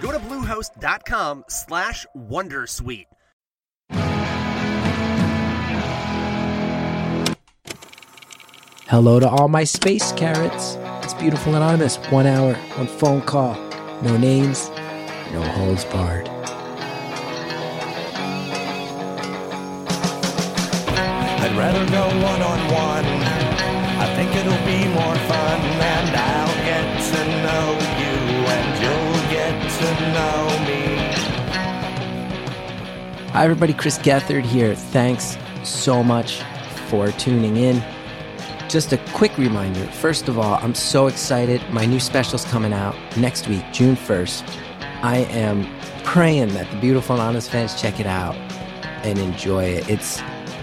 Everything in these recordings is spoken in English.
Go to bluehost.com slash wondersuite. Hello to all my space carrots. It's beautiful anonymous. One hour, one phone call. No names, no holds barred. I'd rather go one on one. I think it'll be more fun, and I'll get to know Hi, everybody. Chris Gethard here. Thanks so much for tuning in. Just a quick reminder first of all, I'm so excited. My new special's coming out next week, June 1st. I am praying that the Beautiful Anonymous fans check it out and enjoy it. It's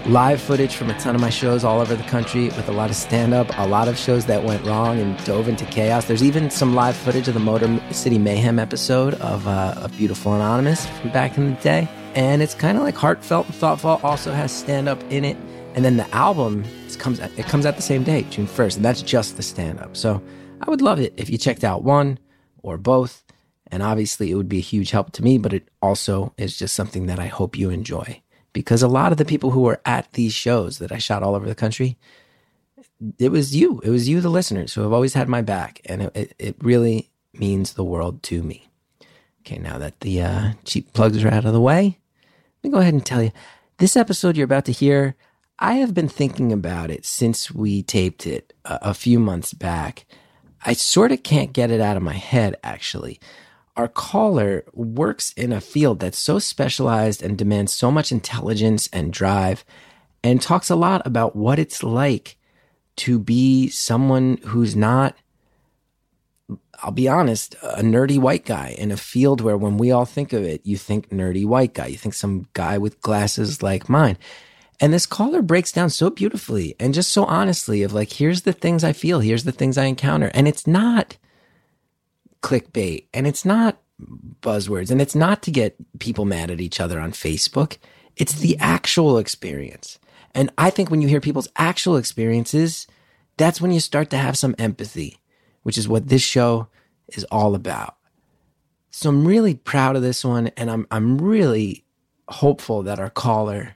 live footage from a ton of my shows all over the country with a lot of stand up, a lot of shows that went wrong and dove into chaos. There's even some live footage of the Motor City Mayhem episode of, uh, of Beautiful Anonymous from back in the day. And it's kind of like heartfelt and thoughtful, also has stand up in it. And then the album comes it comes out the same day, June 1st, and that's just the stand up. So I would love it if you checked out one or both. And obviously, it would be a huge help to me, but it also is just something that I hope you enjoy. Because a lot of the people who were at these shows that I shot all over the country, it was you. It was you, the listeners, who have always had my back. And it, it, it really means the world to me. Okay, now that the uh, cheap plugs are out of the way, let me go ahead and tell you this episode you're about to hear I have been thinking about it since we taped it a, a few months back. I sort of can't get it out of my head, actually. Our caller works in a field that's so specialized and demands so much intelligence and drive, and talks a lot about what it's like to be someone who's not, I'll be honest, a nerdy white guy in a field where when we all think of it, you think nerdy white guy. You think some guy with glasses like mine. And this caller breaks down so beautifully and just so honestly of like, here's the things I feel, here's the things I encounter. And it's not clickbait and it's not buzzwords and it's not to get people mad at each other on Facebook. It's the actual experience. And I think when you hear people's actual experiences, that's when you start to have some empathy, which is what this show is all about. So I'm really proud of this one and I'm I'm really hopeful that our caller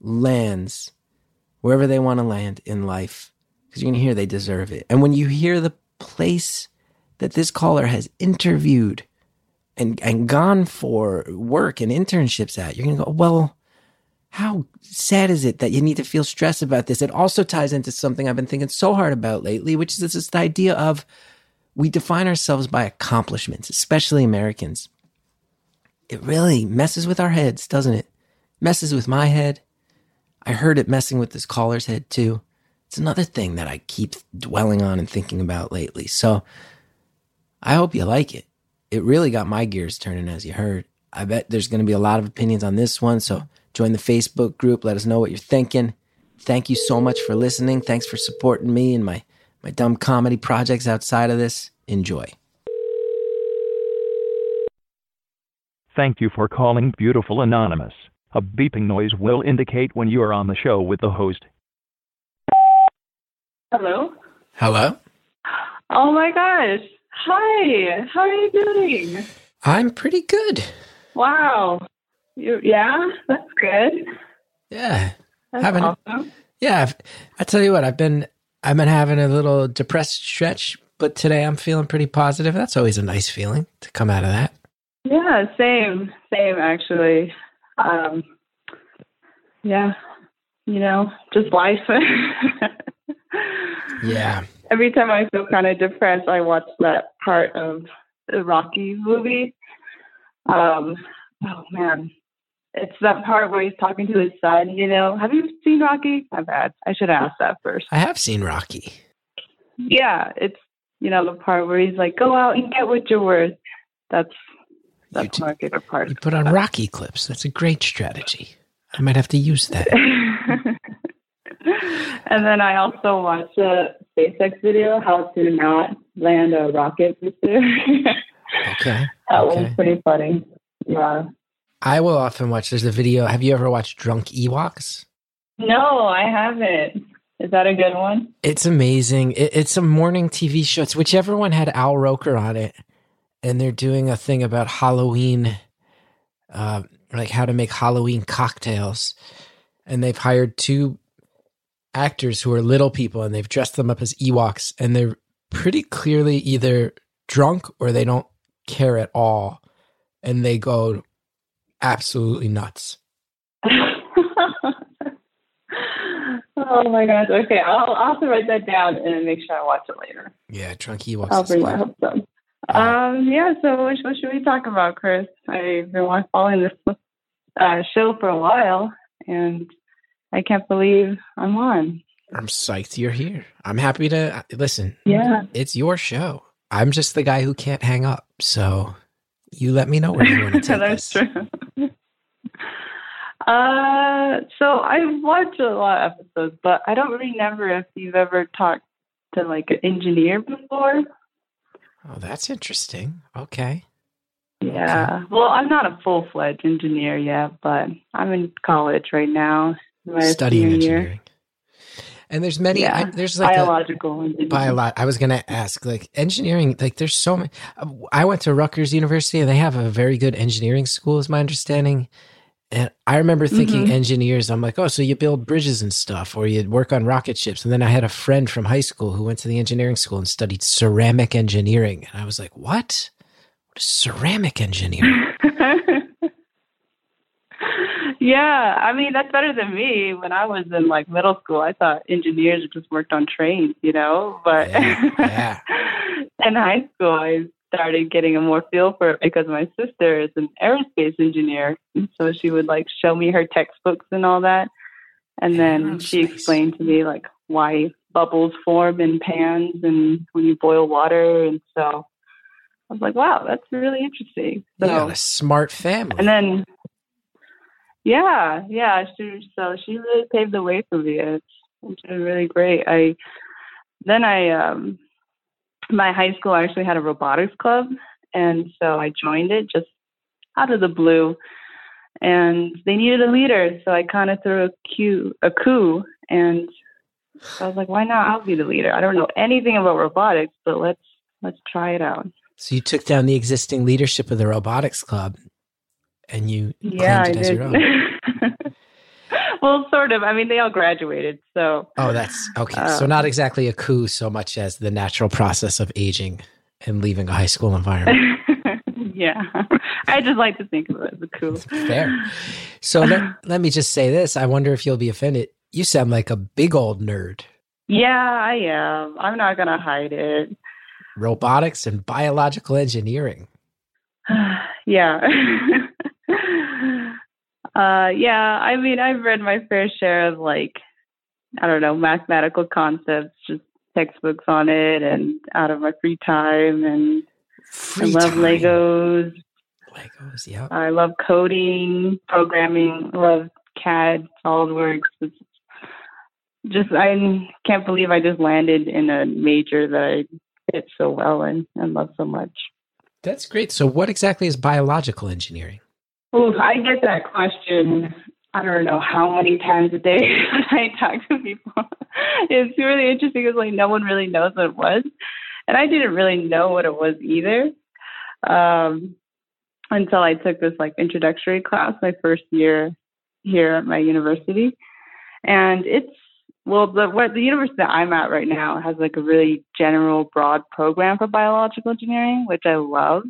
lands wherever they want to land in life because you're going to hear they deserve it. And when you hear the place that this caller has interviewed and, and gone for work and internships at, you're going to go, well, how sad is it that you need to feel stressed about this? It also ties into something I've been thinking so hard about lately, which is this, this idea of we define ourselves by accomplishments, especially Americans. It really messes with our heads, doesn't it? Messes with my head. I heard it messing with this caller's head too. It's another thing that I keep dwelling on and thinking about lately. So I hope you like it. It really got my gears turning, as you heard. I bet there's going to be a lot of opinions on this one. So join the Facebook group. Let us know what you're thinking. Thank you so much for listening. Thanks for supporting me and my, my dumb comedy projects outside of this. Enjoy. Thank you for calling Beautiful Anonymous. A beeping noise will indicate when you are on the show with the host. Hello. Hello. Oh my gosh. Hi. How are you doing? I'm pretty good. Wow. You, yeah, that's good. Yeah. That's Having- awesome. Yeah, I've- I tell you what, I've been I've been having a little depressed stretch, but today I'm feeling pretty positive. That's always a nice feeling to come out of that. Yeah, same. Same actually. Um yeah. You know, just life. Yeah. Every time I feel kind of depressed, I watch that part of the Rocky movie. Um, oh man, it's that part where he's talking to his son. You know, have you seen Rocky? My bad. I should ask that first. I have seen Rocky. Yeah, it's you know the part where he's like, "Go out and get what you're worth." That's That's my favorite part. You put on Rocky clips. That's a great strategy. I might have to use that. and then I also watched a SpaceX video how to not land a rocket booster. Okay. that okay. was pretty funny. Yeah. I will often watch. There's a video. Have you ever watched Drunk Ewoks? No, I haven't. Is that a good one? It's amazing. It, it's a morning TV show. It's whichever one had Al Roker on it, and they're doing a thing about Halloween, uh, like how to make Halloween cocktails, and they've hired two actors who are little people, and they've dressed them up as Ewoks, and they're pretty clearly either drunk or they don't care at all, and they go absolutely nuts. oh my gosh. Okay, I'll, I'll have to write that down and make sure I watch it later. Yeah, Drunk Ewoks. I'll bring my fun. hopes up. Um, yeah, so what, what should we talk about, Chris? I've been following this uh, show for a while, and I can't believe I'm on. I'm psyched you're here. I'm happy to listen. Yeah. It's your show. I'm just the guy who can't hang up. So you let me know where you want to take That's this. true. Uh, so I've watched a lot of episodes, but I don't remember if you've ever talked to like an engineer before. Oh, that's interesting. Okay. Yeah. Well, I'm not a full fledged engineer yet, but I'm in college right now. Studying engineering. And there's many. Yeah. I, there's like biological engineering. by a lot. I was going to ask, like engineering. Like there's so many. I went to Rutgers University, and they have a very good engineering school, is my understanding. And I remember thinking Mhm. engineers. I'm like, oh, so you build bridges and stuff, or you work on rocket ships. And then I had a friend from high school who went to the engineering school and studied ceramic engineering, and I was like, what? What is ceramic engineering? yeah, I mean that's better than me. When I was in like middle school, I thought engineers just worked on trains, you know. But Yeah, yeah. in high school, I started getting a more feel for it because my sister is an aerospace engineer, and so she would like show me her textbooks and all that, and then she explained to me like why bubbles form in pans and when you boil water, and so I was like, wow, that's really interesting. So. Got a smart family. And then, yeah, yeah. She so she really paved the way for me. It's it's been really great. I then I um my high school actually had a robotics club, and so I joined it just out of the blue. And they needed a leader, so I kind of threw a cue, a coup, and I was like, "Why not? I'll be the leader. I don't know anything about robotics, but let's let's try it out." so you took down the existing leadership of the robotics club, and you Yeah, I claimed it as did. your own. well, sort of. I mean, they all graduated, so Oh, that's okay. so Um, not exactly a coup so much as the natural process of aging and leaving a high school environment. yeah. I just like to think of it as a coup. Fair. So let, let me just say this. I wonder if you'll be offended. You sound like a big old nerd. Yeah, I am. I'm not gonna hide it. Robotics and biological engineering. yeah. Uh, yeah. I mean, I've read my fair share of like, I don't know, mathematical concepts, just textbooks on it, and out of my free time, and Free I love time. Legos. Legos, yeah. I love coding, programming, love CAD, SolidWorks. It's just I can't believe I just landed in a major that I fit so well in and love so much. That's great. So what exactly is biological engineering? Oh, I get that question. I don't know how many times a day I talk to people. It's really interesting because like no one really knows what it was, and I didn't really know what it was either um, until I took this like introductory class my first year here at my university, and it's well the what the university that I'm at right now has like a really general broad program for biological engineering, which I love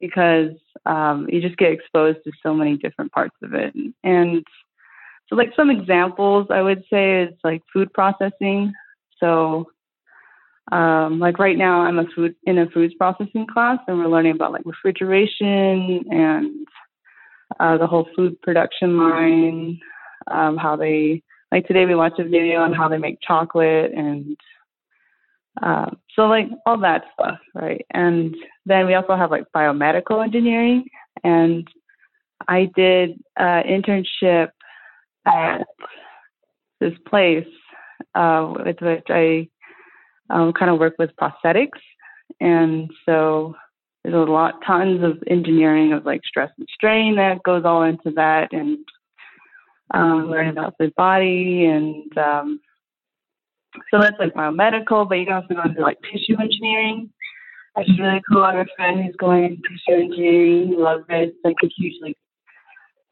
because um, you just get exposed to so many different parts of it. And so, like some examples, I would say is like food processing. So, um, like right now, I'm a food in a foods processing class, and we're learning about like refrigeration and uh, the whole food production line, um, how they like today we watched a video on how they make chocolate and um, so like all that stuff, right? And then we also have like biomedical engineering, and I did uh, internship at this place uh, with which I um, kind of work with prosthetics, and so there's a lot, tons of engineering of like stress and strain that goes all into that, and um, learning about the body, and um, so that's like biomedical. But you can also go into like tissue engineering. Is really cool. I have a friend who's going into tissue engineering. He loves it. It's like a huge like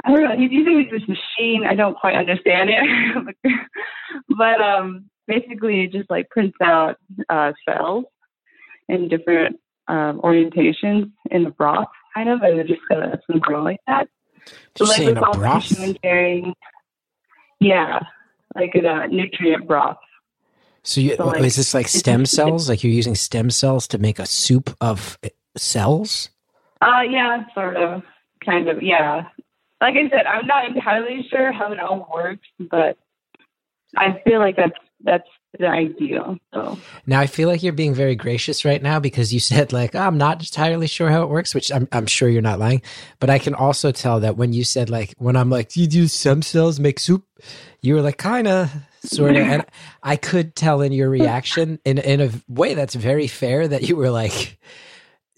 I don't know. He's using this machine. I don't quite understand it, but um, basically, it just like prints out uh, cells in different um, orientations in the broth, kind of, and it just kind of to grow like that. So like with a all broth? tissue engineering, yeah, like a uh, nutrient broth. So, you, So, like, is this like stem cells? Like you're using stem cells to make a soup of uh, cells? Uh, yeah, sort of, kind of, yeah. Like I said, I'm not entirely sure how it all works, but I feel like that's that's the ideal. So Now I feel like you're being very gracious right now because you said like "Oh, I'm not entirely sure how it works, which I'm I'm sure you're not lying. But I can also tell that when you said like when I'm like, do you use stem cells make soup? You were like kind of sort of, and I could tell in your reaction in in a way that's very fair that you were like.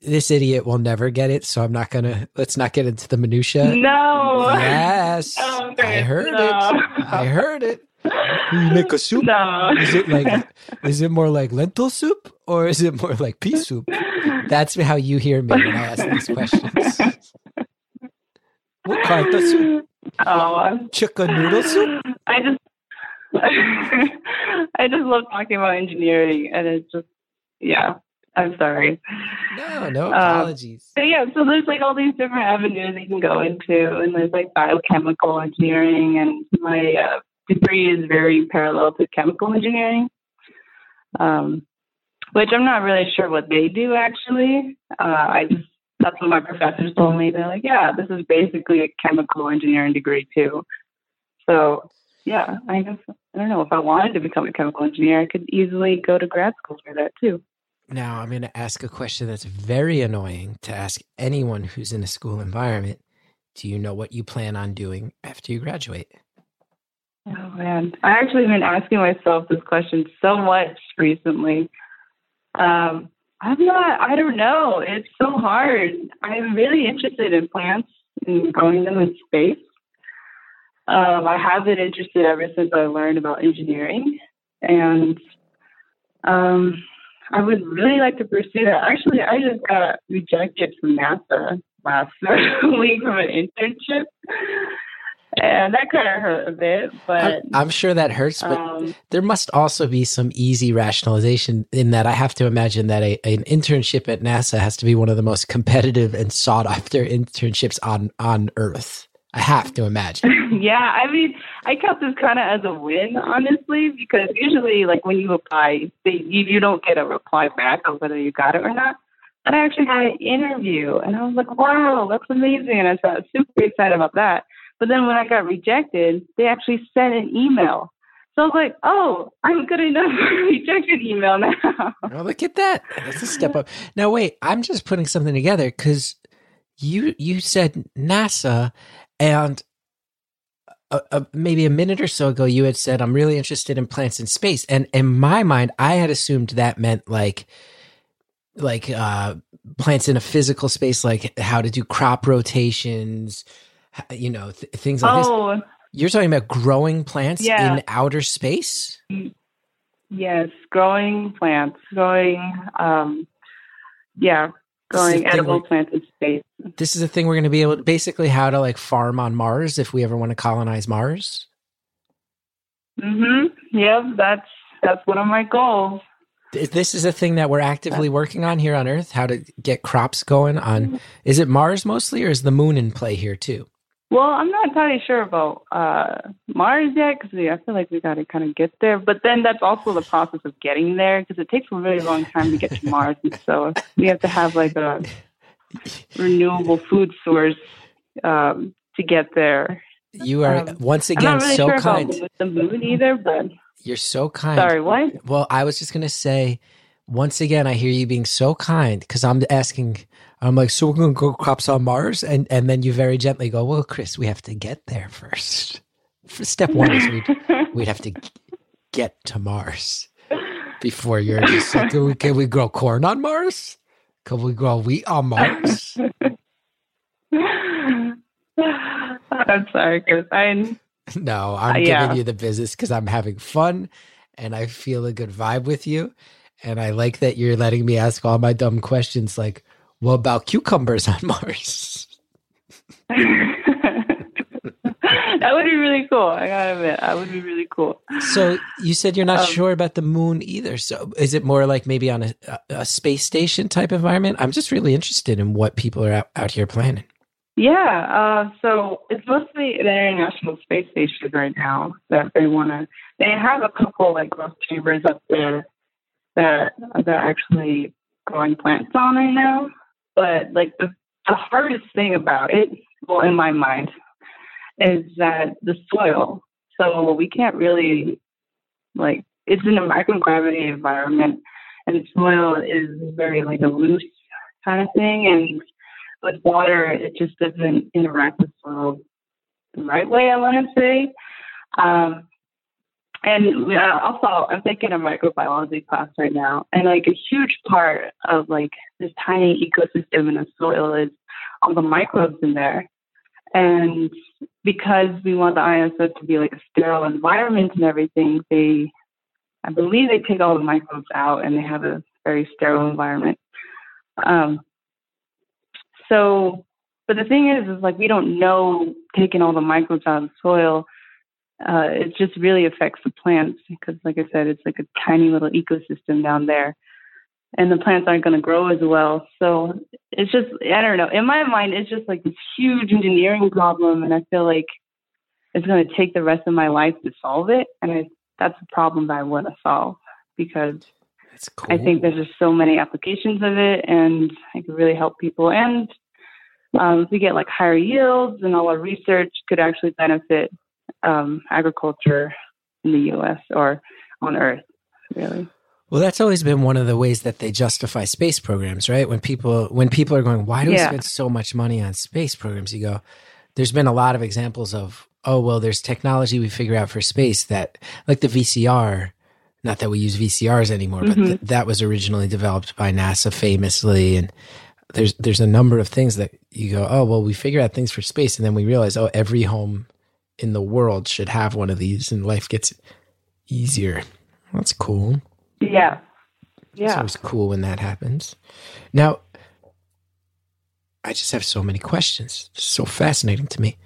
This idiot will never get it, so I'm not gonna. Let's not get into the minutia. no, Yes, Oh, I heard No. it. I heard it. You make a soup. no. Is it like is it more like lentil soup or is it more like pea soup? That's how you hear me when I ask these questions. What kind of soup? Oh, Chicken noodle soup? I just, I just love talking about engineering, and it's just, yeah. I'm sorry. No, no Um, apologies. So yeah, so there's like all these different avenues you can go into, and there's like biochemical engineering, and my uh, degree is very parallel to chemical engineering, um, which I'm not really sure what they do actually. Uh, I just that's what my professors told me. They're like, yeah, this is basically a chemical engineering degree too. So yeah, I guess I don't know if I wanted to become a chemical engineer, I could easily go to grad school for that too. Now I'm going to ask a question that's very annoying to ask anyone who's in a school environment. Do you know what you plan on doing after you graduate? Oh man, I actually been asking myself this question so much recently. Um, I'm not. I don't know. It's so hard. I'm really interested in plants and growing them in space. Um, I have been interested ever since I learned about engineering, and um, I would really like to pursue that. Actually, I just got rejected from NASA last week from an internship. And that kind of hurt a bit, but I'm, sure that hurts, but um, there must also be some easy rationalization in that I have to imagine that a, an internship at NASA has to be one of the most competitive and sought after internships on on Earth. I have to imagine. yeah, I mean, I count this kind of as a win, honestly, because usually, like when you apply, they, you, you don't get a reply back on whether you got it or not. But I actually had an interview, and I was like, "Wow, that's amazing!" And I was super excited about that. But then when I got rejected, they actually sent an email. So I was like, "Oh, I'm good enough for a rejection email now." oh, look at that! That's a step up. Now, wait, I'm just putting something together because you you said NASA, and uh, uh, maybe a minute or so ago you had said I'm really interested in plants in space, and in my mind, I had assumed that meant like like uh plants in a physical space like how to do crop rotations you know th- things like this. Oh, you're talking about growing plants Yeah. in outer space? Yes, growing plants, growing, um, yeah, growing edible plants in space. this is a thing we're going to be able to basically how to like farm on mars if we ever want to colonize mars Mm-hmm. Yep, that's that's one of my goals. This is a thing that we're actively working on here on earth how to get crops going on is it mars mostly or is the moon in play here too Well, I'm not entirely sure about uh, Mars yet because I feel like we got to kind of get there. But then that's also the process of getting there because it takes a really long time to get to Mars, and so we have to have like a renewable food source um, to get there. you are Um, once again really so sure kind the moon either, but you're so kind sorry, what? Well, I was just going to say, once again, I hear you being so kind because I'm asking. I'm like, so we're going to grow crops on Mars, and and then you very gently go, well, Chris, we have to get there first. Step one is we'd we'd have to get to Mars before you're just like, can we, can we grow corn on Mars? Can we grow wheat on Mars? I'm sorry, Chris. I No, I'm Uh, yeah. giving you the business because I'm having fun and I feel a good vibe with you. And I like that you're letting me ask all my dumb questions like, what about cucumbers on Mars? that would be really cool. I gotta admit, that would be really cool. So you said you're not Um, sure about the moon either. So is it more like maybe on a, a, space station type environment? I'm just really interested in what people are out, out here planning. Yeah, uh, so it's mostly the International Space Station right now that they want to. They have a couple like growth chambers up there that they're actually growing plants on right now. But like the, the hardest thing about it, well, in my mind, is that the soil. So we can't really like it's in a microgravity environment, and soil is very like a loose kind of thing, and with water, it just doesn't interact with soil the right way. I want to say. Um, and uh, also, I'm taking a microbiology class right now, and like a huge part of like this tiny ecosystem in the soil is all the microbes in there. And because we want the ISO to be like a sterile environment and everything, they, I believe they take all the microbes out and they have a very sterile environment. Um, so, but the thing is, is like we don't know taking all the microbes out of the soil. Uh, it just really affects the plants because, like I said, it's like a tiny little ecosystem down there, and the plants aren't going to grow as well. So it's just, I don't know. In my mind, it's just like this huge engineering problem, and I feel like it's going to take the rest of my life to solve it, and I, that's a problem that I want to solve because cool. I think there's just so many applications of it, and it could really help people. And um, if we get like higher yields, and all our research could actually benefit um, agriculture in the U.S. or on Earth, really. Well, that's always been one of the ways that they justify space programs, right? When people when people are going, "Why do we Yeah. spend so much money on space programs?" You go, "There's been a lot of examples of, oh, well, there's technology we figure out for space that, like the VCR, not that we use VCRs anymore, but th- that was originally developed by NASA famously, and there's there's a number of things that you go, oh, well, we figure out things for space, and then we realize, oh, every home in the world should have one of these, and life gets easier. That's cool. Yeah, It's yeah. always cool when that happens. Now, I just have so many questions. It's so fascinating to me.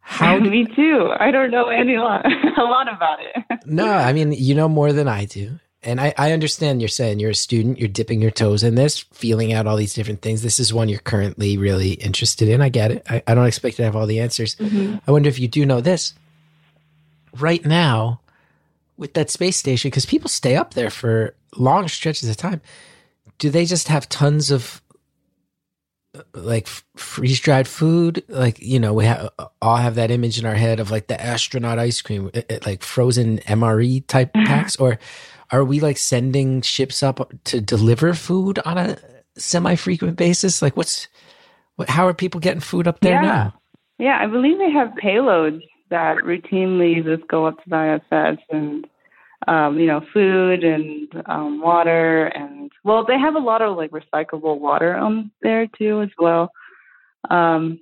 How? do- Me too. I don't know any lot, a lot about it. no, I mean you know more than I do, and I, I understand you're saying you're a student, you're dipping your toes in this, feeling out all these different things. This is one you're currently really interested in. I get it. I, I don't expect to have all the answers. I wonder if you do know this right now with that space station because people stay up there for long stretches of time. Do they just have tons of uh, like freeze dried food? Like you know, we have all have that image in our head of like the astronaut ice cream, uh, uh, like frozen MRE type packs, or are we like sending ships up to deliver food on a semi frequent basis? Like, what's what? How are people getting food up there Yeah. now? Yeah, I believe they have payloads that routinely just go up to the ISS and, um, you know, food and um, water and well, they have a lot of like recyclable water on there too as well. Um,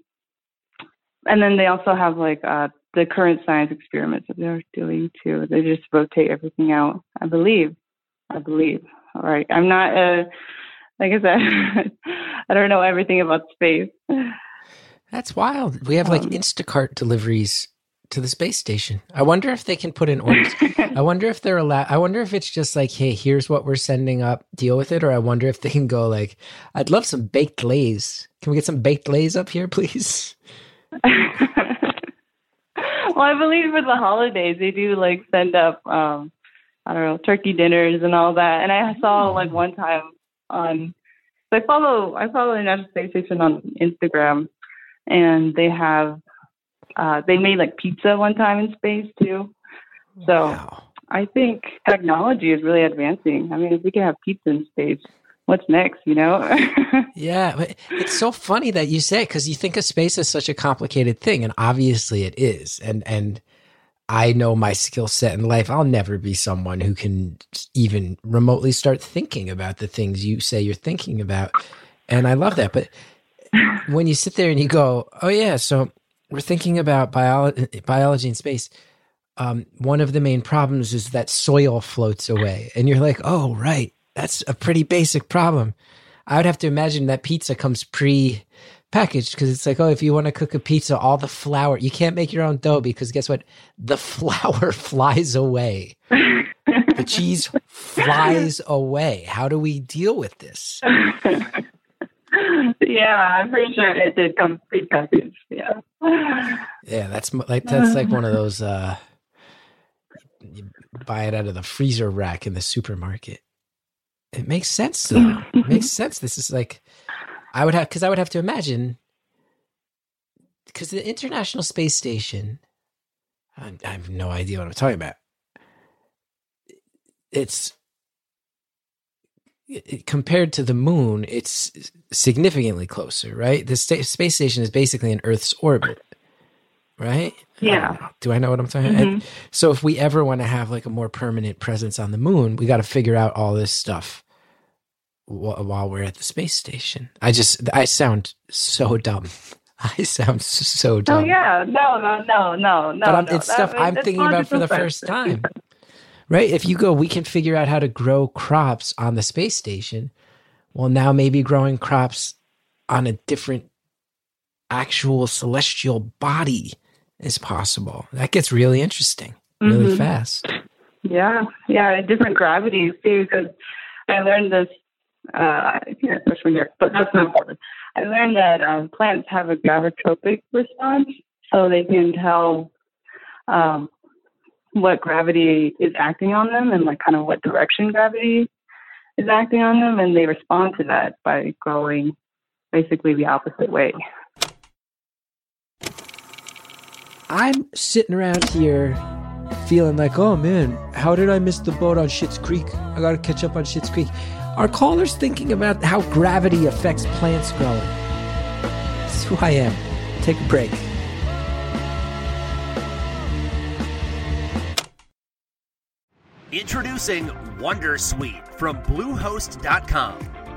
and then they also have like uh, the current science experiments that they're doing too. They just rotate everything out. I believe. I believe. All right. I'm not. a like I said, I don't know everything about space. That's wild. We have like Um, Instacart deliveries to the space station. I wonder if they can put in orders. I wonder if they're allowed. I wonder if it's just like, hey, here's what we're sending up, deal with it. Or I wonder if they can go like, I'd love some baked Lay's. Can we get some baked Lay's up here, please? well, I believe for the holidays they do like send up um I don't know, turkey dinners and all that. And I saw like one time on so I follow I follow the National Space Station on Instagram and they have uh they made like pizza one time in space too. So Wow. I think technology is really advancing. I mean, if we can have pizza in space, what's next, you know? yeah, but it's so funny that you say it because you think of space as such a complicated thing, and obviously it is. And and I know my skill set in life. I'll never be someone who can even remotely start thinking about the things you say you're thinking about. And I love that. But when you sit there and you go, "Oh yeah, so we're thinking about biology, biology in space." Um, one of the main problems is that soil floats away, and you're like, "Oh right, that's a pretty basic problem. I would have to imagine that pizza comes pre packaged because it's like, oh, if you want to cook a pizza, all the flour, you can't make your own dough because guess what? The flour flies away. the cheese flies away. How do we deal with this? yeah, I'm pretty sure it did come pre-packaged. Yeah. Yeah, that's like that's like one of those. uh You buy it out of the freezer rack in the supermarket. It makes sense though. it makes sense. This is like I would have because I would have to imagine because the International Space Station. I, I have no idea what I'm talking about. It's it, compared to the moon, it's significantly closer, right? The sta- space station is basically in Earth's orbit, right? Yeah. I Do I know what I'm saying? about? Mhm. So if we ever want to have like a more permanent presence on the moon, we got to figure out all this stuff wh- while we're at the space station. I just I sound so dumb. I sound so dumb. Oh yeah, no, no, no, no, no. but I'm, no. it's stuff I'm that's thinking about for the first time. Right? If you go, we can figure out how to grow crops on the space station. Well, now maybe growing crops on a different actual celestial body is possible. That gets really interesting really Mhm. fast. Yeah, yeah, different gravities too. Because I learned this. Uh, I can't freshman year, but that's not important. I learned that um, plants have a gravitropic response, so they can tell um, what gravity is acting on them and like kind of what direction gravity is acting on them, and they respond to that by growing basically the opposite way. I'm sitting around here feeling like, oh man, how did I miss the boat on Schitt's Creek? I got to catch up on Schitt's Creek. Are callers thinking about how gravity affects plants growing? That's who I am. Take a break. Introducing Wondersuite from Bluehost.com.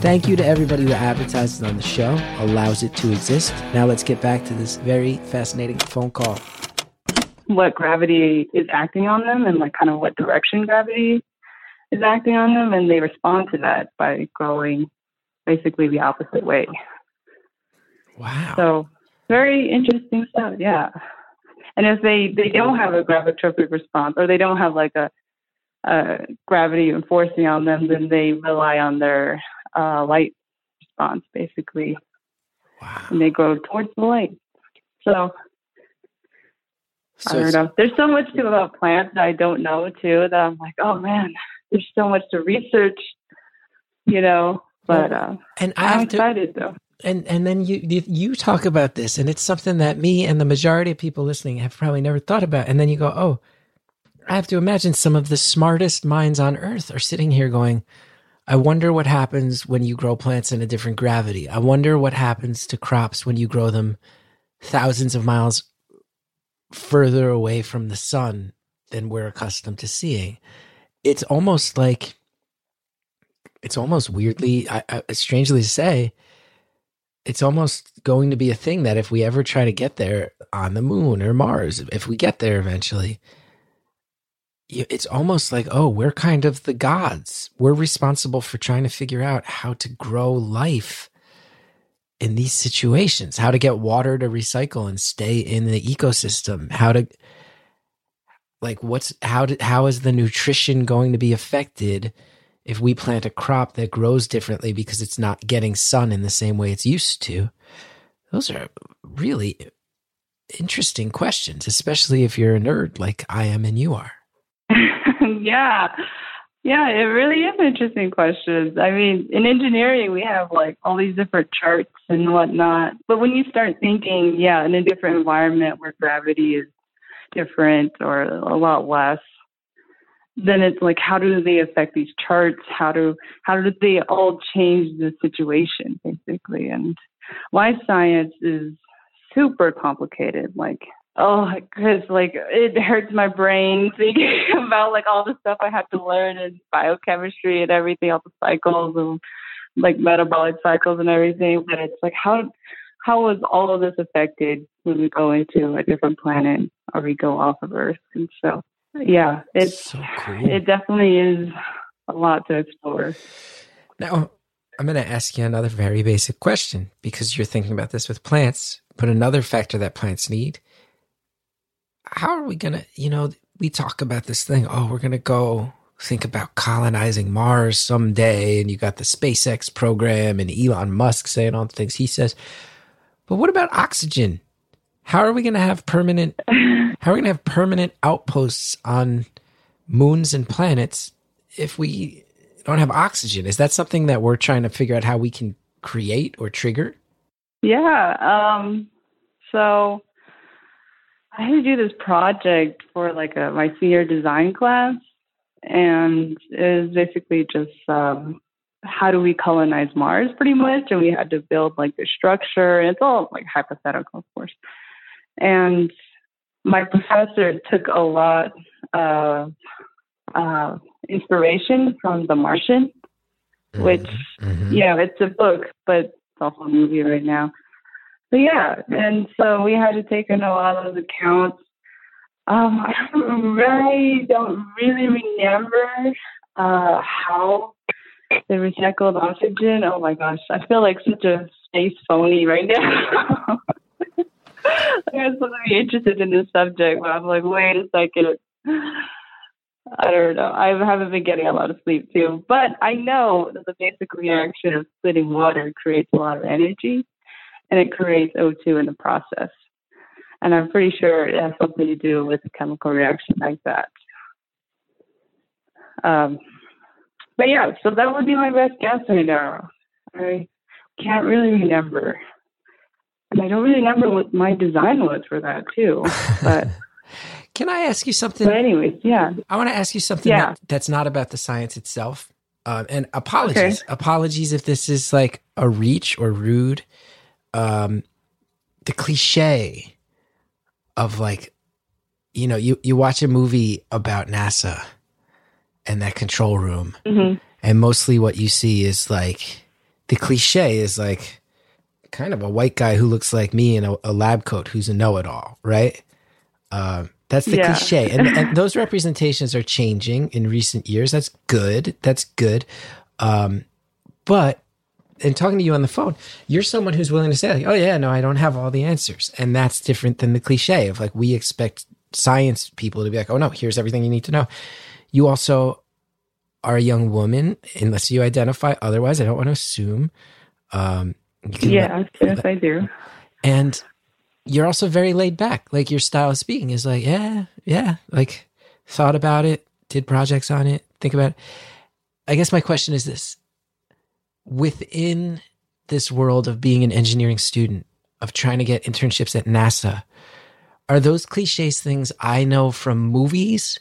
Thank you to everybody who advertises on the show, allows it to exist. Now let's get back to this very fascinating phone call. what gravity is acting on them and like kind of what direction gravity is acting on them and they respond to that by growing basically the opposite way Wow. so very interesting stuff yeah and if they they don't have a gravitropic response or they don't have like a, a gravity enforcing on them then they rely on their uh, light response basically wow. and they go towards the light so So I don't know. There's so much too about plants that I don't know too that I'm like, oh man, there's so much to research, you know. But uh, and I to, excited though. and and then you- you talk about this and it's something that me and the majority of people listening have probably never thought about and then you go oh i have to imagine some of the smartest minds on earth are sitting here going i wonder what happens when you grow plants in a different gravity. I wonder what happens to crops when you grow them thousands of miles further away from the sun than we're accustomed to seeing. It's almost like it's almost weirdly I, I, strangely to say it's almost going to be a thing that if we ever try to get there on the moon or Mars, if we get there eventually, it's almost like, oh, we're kind of the gods. We're responsible for trying to figure out how to grow life in these situations, how to get water to recycle and stay in the ecosystem, how to. like what's how how is the nutrition going to be affected if we plant a crop that grows differently because it's not getting sun in the same way it's used to? Those are really interesting questions, especially if you're a nerd like I am and you are. Yeah. Yeah, it really is interesting questions. I mean, in engineering, we have like all these different charts and whatnot. But when you start thinking, yeah, in a different environment where gravity is different or a lot less, then it's like, how do they affect these charts? How do how do they all change the situation, basically? And life science is super complicated. Like oh, because like it hurts my brain thinking about like all the stuff I have to learn in biochemistry and everything, all the cycles and like metabolic cycles and everything. But it's like how how was all of this affected when we go into a different planet or we go off of Earth? And so yeah, it's So cool. it definitely is a lot to explore. Now, I'm going to ask you another very basic question because you're thinking about this with plants, but another factor that plants need. How are we going to, you know, we talk about this thing, oh, we're going to go think about colonizing Mars someday. And you got the SpaceX program and Elon Musk saying all the things he says. But what about oxygen? How are we going to have permanent, how are we going to have permanent outposts on moons and planets if we don't have oxygen? Is that something that we're trying to figure out how we can create or trigger? Yeah. Um, so I had to do this project for like a my senior design class, and it was basically just um, how do we colonize Mars, pretty much. And we had to build like the structure, and it's all like hypothetical, of course. And my professor took a lot of uh, inspiration from The Martian, which Mhm. yeah, it's a book, but it's also a movie right now. Yeah, and so we had to take in a lot of accounts. Um, I don't really don't really remember uh, how the recycled oxygen. Oh my gosh, I feel like such a space phony right now. I'm supposed to be interested in this subject, but I'm like, wait a second. I don't know. I haven't been getting a lot of sleep too, but I know that the basic reaction of splitting water creates a lot of energy, and it creates O2 in the process. And I'm pretty sure it has something to do with a chemical reaction like that. Um, but yeah, so that would be my best guess right now. I can't really remember. And I don't really remember what my design was for that too. But Can I ask you something? but anyways, yeah. I want to ask you something Yeah. that, that's not about the science itself. Um, and apologies, apologies if this is like a reach or rude. Um, the cliche of like, you know, you, you watch a movie about NASA and that control room, hmm and mostly what you see is like the cliche is like kind of a white guy who looks like me in a, a lab coat who's a know-it-all, right? Um, that's the Yeah. cliche, and, and those representations are changing in recent years. That's good. That's good. Um, but in talking to you on the phone, you're someone who's willing to say, like, "Oh yeah, no, I don't have all the answers," and that's different than the cliche of like we expect science people to be like, "Oh no, here's everything you need to know." You also are a young woman, unless you identify otherwise. I don't want to assume. Um, can let- Yes, yes, I do. and you're also very laid back. Like your style of speaking is like, yeah, yeah, like thought about it, did projects on it, think about it. I guess my question is this within this world of being an engineering student, of trying to get internships at NASA, are those cliches things I know from movies,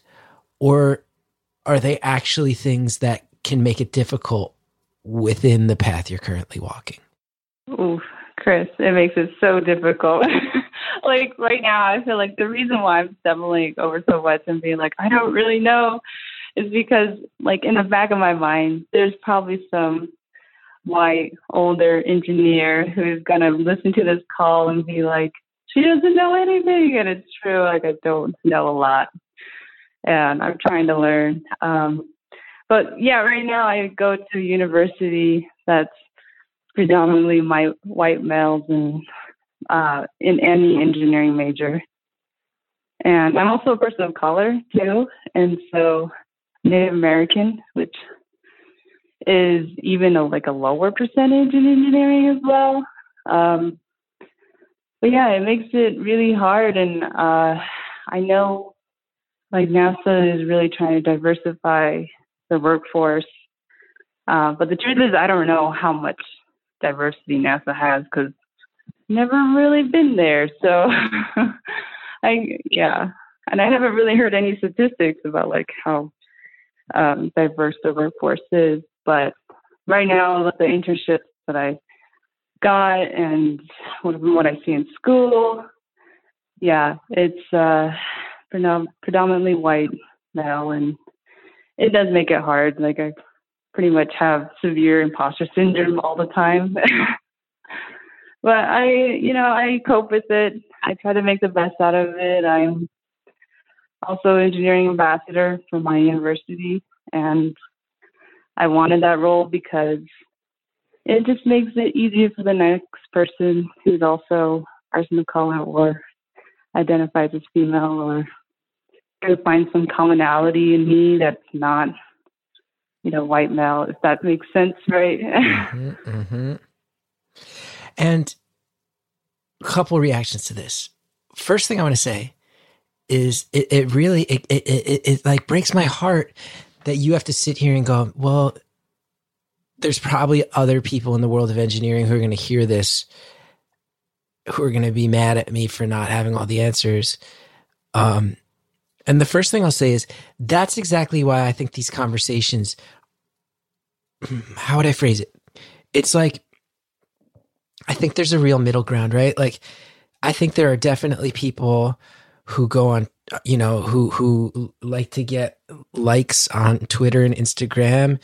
or are they actually things that can make it difficult within the path you're currently walking? Oof, Chris, it makes it so difficult. like right now, I feel like the reason why I'm stumbling over so much and being like, I don't really know, is because like in the back of my mind, there's probably some white older engineer who's gonna listen to this call and be like, she doesn't know anything, and it's true. Like I don't know a lot, and I'm trying to learn. Um, but yeah, right now I go to a university that's predominantly my white males and uh, in any engineering major. And I'm also a person of color too, and so Native American, which is even a, like a lower percentage in engineering as well. Um, but yeah, it makes it really hard, and uh, I know like NASA is really trying to diversify the workforce. Uh, but the truth is, I don't know how much diversity NASA has because never really been there. So I yeah, and I haven't really heard any statistics about like how um, diverse the workforce is. But right now, with the internships that I got and what I see in school, yeah, it's uh, predominantly white now, and it does make it hard. Like I pretty much have severe imposter syndrome all the time. but I, you know, I cope with it. I try to make the best out of it. I'm also engineering ambassador for my university, and I wanted that role because it just makes it easier for the next person who's also person of color or identifies as female or to find some commonality in me that's not, you know, white male, if that makes sense, right? mm-hmm, mm-hmm. And a couple reactions to this. First thing I want to say is it, it really it, it, it, it like breaks my heart that you have to sit here and go, well, there's probably other people in the world of engineering who are going to hear this who are going to be mad at me for not having all the answers. Um, and the first thing I'll say is that's exactly why I think these conversations, how would I phrase it? It's like, I think there's a real middle ground, right? Like, I think there are definitely people who go on, you know, who, who like to get likes on Twitter and Instagram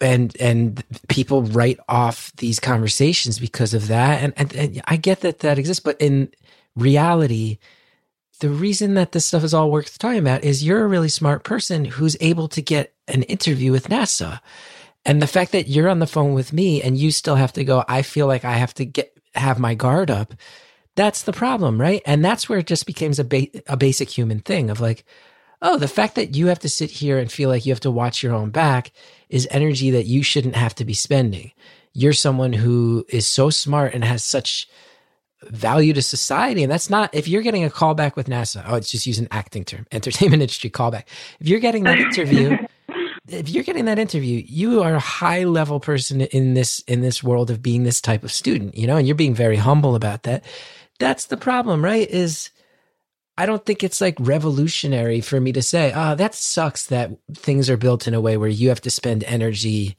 and, and people write off these conversations because of that. And, and, and I get that that exists, but in reality, the reason that this stuff is all worth talking about is you're a really smart person who's able to get an interview with NASA. And the fact that you're on the phone with me and you still have to go, I feel like I have to get, have my guard up. That's the problem, right? And that's where it just becomes a, ba- a basic human thing of like, oh, the fact that you have to sit here and feel like you have to watch your own back is energy that you shouldn't have to be spending. You're someone who is so smart and has such value to society. And that's not, if you're getting a call back with NASA, oh, it's just use an acting term, entertainment industry callback. If you're getting that interview, if you're getting that interview, you are a high level person in this, in this world of being this type of student, you know, and you're being very humble about that. That's the problem, right? Is I don't think it's like revolutionary for me to say, oh, that sucks that things are built in a way where you have to spend energy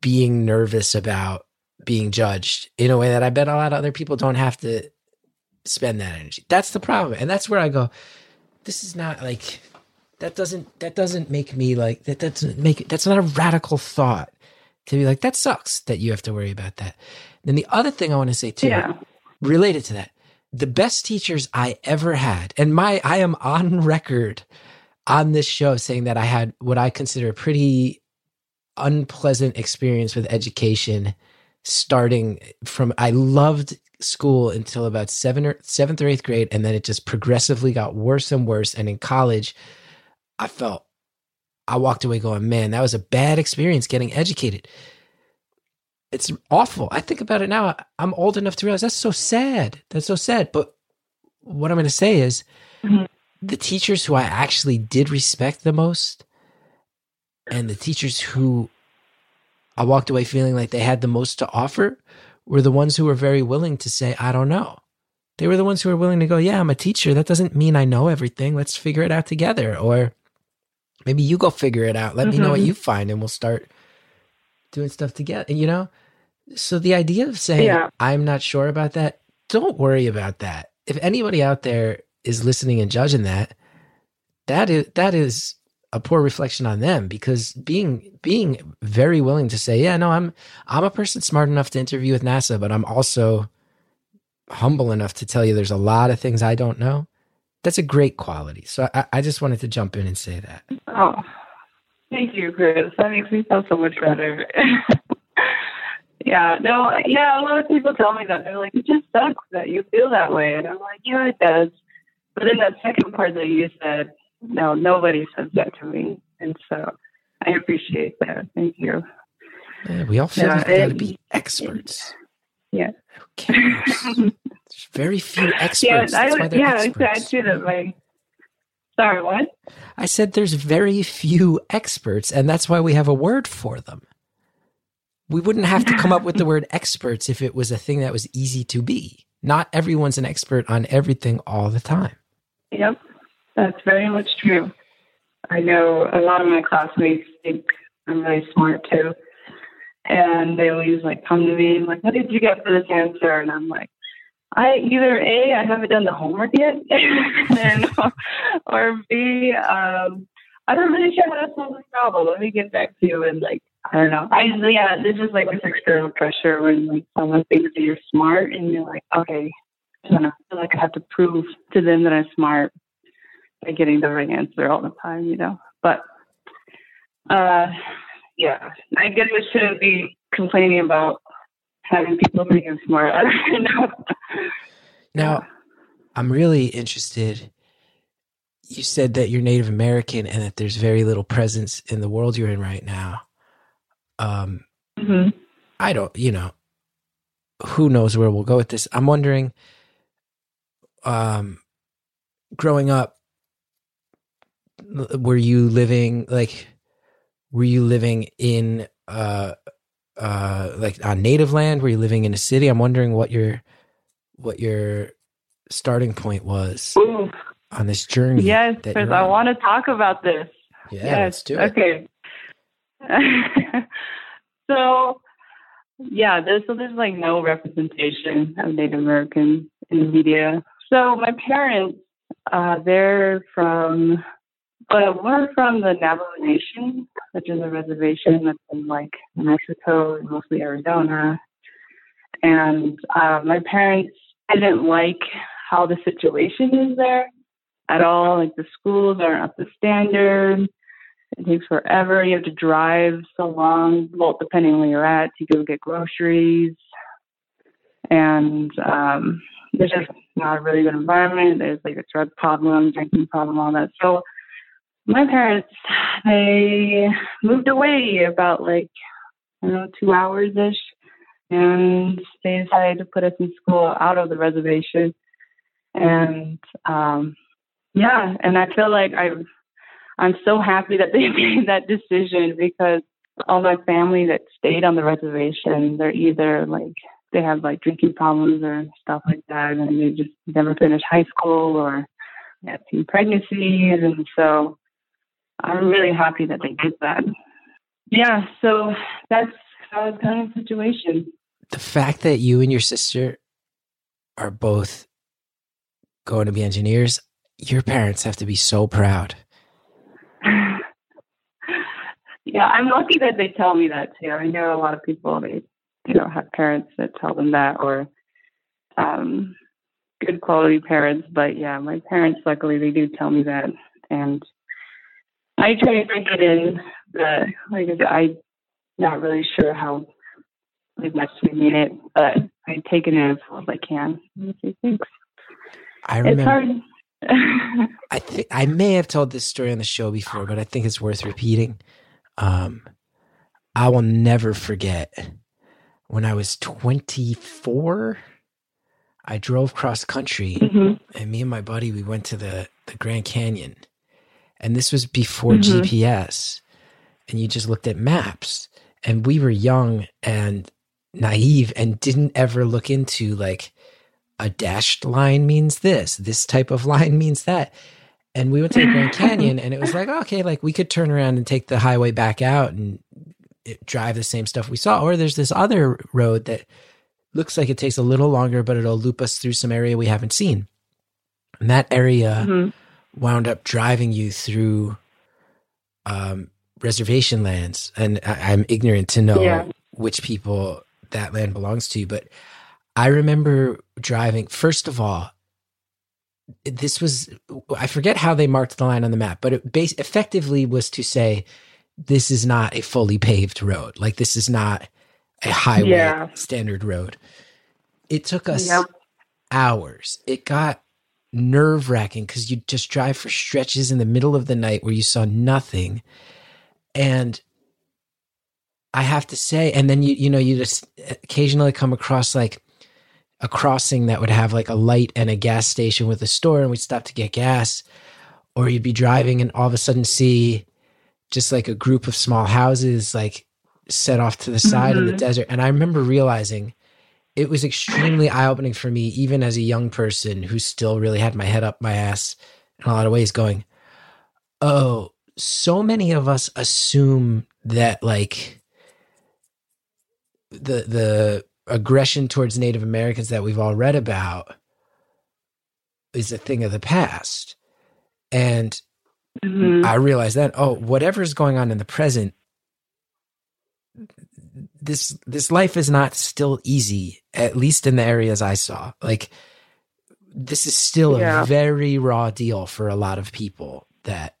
being nervous about being judged in a way that I bet a lot of other people don't have to spend that energy. That's the problem. And that's where I go, this is not like that doesn't that doesn't make me like that doesn't make that's not a radical thought to be like that sucks that you have to worry about that. then the other thing I want to say too yeah. related to that, the best teachers I ever had, and my I am on record on this show saying that I had what I consider a pretty unpleasant experience with education starting from I loved school until about seven or seventh or eighth grade, and then it just progressively got worse and worse. And in college, I felt I walked away going, man, that was a bad experience getting educated. It's awful. I think about it now. I'm old enough to realize that's so sad. That's so sad. But what I'm going to say is mm-hmm. the teachers who I actually did respect the most and the teachers who I walked away feeling like they had the most to offer were the ones who were very willing to say, I don't know. They were the ones who were willing to go, Yeah, I'm a teacher. That doesn't mean I know everything. Let's figure it out together. Or maybe you go figure it out. Let mm-hmm. me know what mm-hmm. you find and we'll start doing stuff together, you know? So the idea of saying, yeah. I'm not sure about that, don't worry about that. If anybody out there is listening and judging that, that is that is a poor reflection on them because being being very willing to say, yeah, no, I'm I'm a person smart enough to interview with NASA, but I'm also humble enough to tell you there's a lot of things I don't know. That's a great quality. So I, I just wanted to jump in and say that. Oh, thank you, Chris. That makes me feel so much better. yeah, no, yeah, a lot of people tell me that. They're like, it just sucks that you feel that way. And I'm like, yeah, it does. but in that second part that you said, no, nobody says that to me, and so I appreciate that. Thank you. Yeah, we all feel Yeah, like we gotta be experts. Yeah. Who cares? There's very few experts. yeah, I yeah, experts. That my. Sorry, what? I said there's very few experts, and that's why we have a word for them. We wouldn't have to come up with the word experts if it was a thing that was easy to be. Not everyone's an expert on everything all the time. Yep, that's very much true. I know a lot of my classmates think I'm really smart too. And they always like come to me and like, what did you get for this answer? And I'm like, I either A, I haven't done the homework yet, and, or B, um, I don't really sure how to solve this problem. Let me get back to you and like I don't know. I yeah, this is like this external pressure when like someone thinks that you're smart and you're like, okay, I don't know, I feel like I have to prove to them that I'm smart by getting the right answer all the time, you know. But uh yeah. I guess I shouldn't be complaining about having people think I'm smart. I don't know. Now, I'm really interested. You said that you're Native American and that there's very little presence in the world you're in right now. Um, hmm I don't, you know, who knows where we'll go with this. I'm wondering, um, growing up, were you living like, were you living in, uh, uh, like on native land? Were you living in a city? I'm wondering what your, what your starting point was Ooh, on this journey. yes, that I want to talk about this. Yeah, yes. let's do it. Okay. so, yeah, there's so there's like no representation of Native Americans in the media. So my parents, uh, they're from, but we're from the Navajo Nation, which is a reservation that's in like Mexico, and mostly Arizona. And uh, my parents didn't like how the situation is there at all. Like the schools aren't up to standard. It takes forever. You have to drive so long, well, depending where you're at, to go get groceries. And um, there's just not a really good environment. There's like a drug problem, drinking problem, all that. So my parents, they moved away about like, I don't know, two hours ish. And they decided to put us in school out of the reservation. And um, yeah, and I feel like I've I'm so happy that they mm-hmm. made that decision because all my family that stayed on the reservation, they're either like they have like drinking problems or stuff like that, and they just never finished high school or have teen pregnancies, and so I'm really happy that they did that. Yeah, so that's how kind of situation. the fact that you and your sister are both going to be engineers, your parents have to be so proud. Yeah, I'm lucky that they tell me that too. I know a lot of people they you know have parents that tell them that or um good quality parents, but yeah, my parents luckily they do tell me that and I try to take it in the like I said, I'm not really sure how like much we mean it, but I take it in as well as I can. Thanks. I It's remember hard. I think I may have told this story on the show before, but I think it's worth repeating. Um, I will never forget when I was 24. I drove cross country, Mhm. and me and my buddy we went to the the Grand Canyon, and this was before Mhm. GPS, and you just looked at maps, and we were young and naive and didn't ever look into like a dashed line means this, this type of line means that. And we went to the Grand Canyon and it was like, okay, like we could turn around and take the highway back out and it, drive the same stuff we saw. Or there's this other road that looks like it takes a little longer, but it'll loop us through some area we haven't seen. And that area Mhm. wound up driving you through um, reservation lands. And I, I'm ignorant to know Yeah. which people that land belongs to, but I remember driving. First of all, this was I forget how they marked the line on the map, but it base effectively was to say this is not a fully paved road. Like this is not a highway Yeah. standard road. It took us Yep. hours. It got nerve wracking because you just drive for stretches in the middle of the night where you saw nothing. And I have to say, and then you, you know, you just occasionally come across like a crossing that would have like a light and a gas station with a store, and we'd stop to get gas. Or you'd be driving and all of a sudden see just like a group of small houses like set off to the side mm-hmm. of the desert. And I remember realizing it was extremely eye opening for me, even as a young person who still really had my head up my ass in a lot of ways, going, Oh, so many of us assume that like the the aggression towards Native Americans that we've all read about is a thing of the past. And mm-hmm. I realized that, oh, whatever's going on in the present this this life is not still easy at least in the areas i saw like this is still yeah. a very raw deal for a lot of people that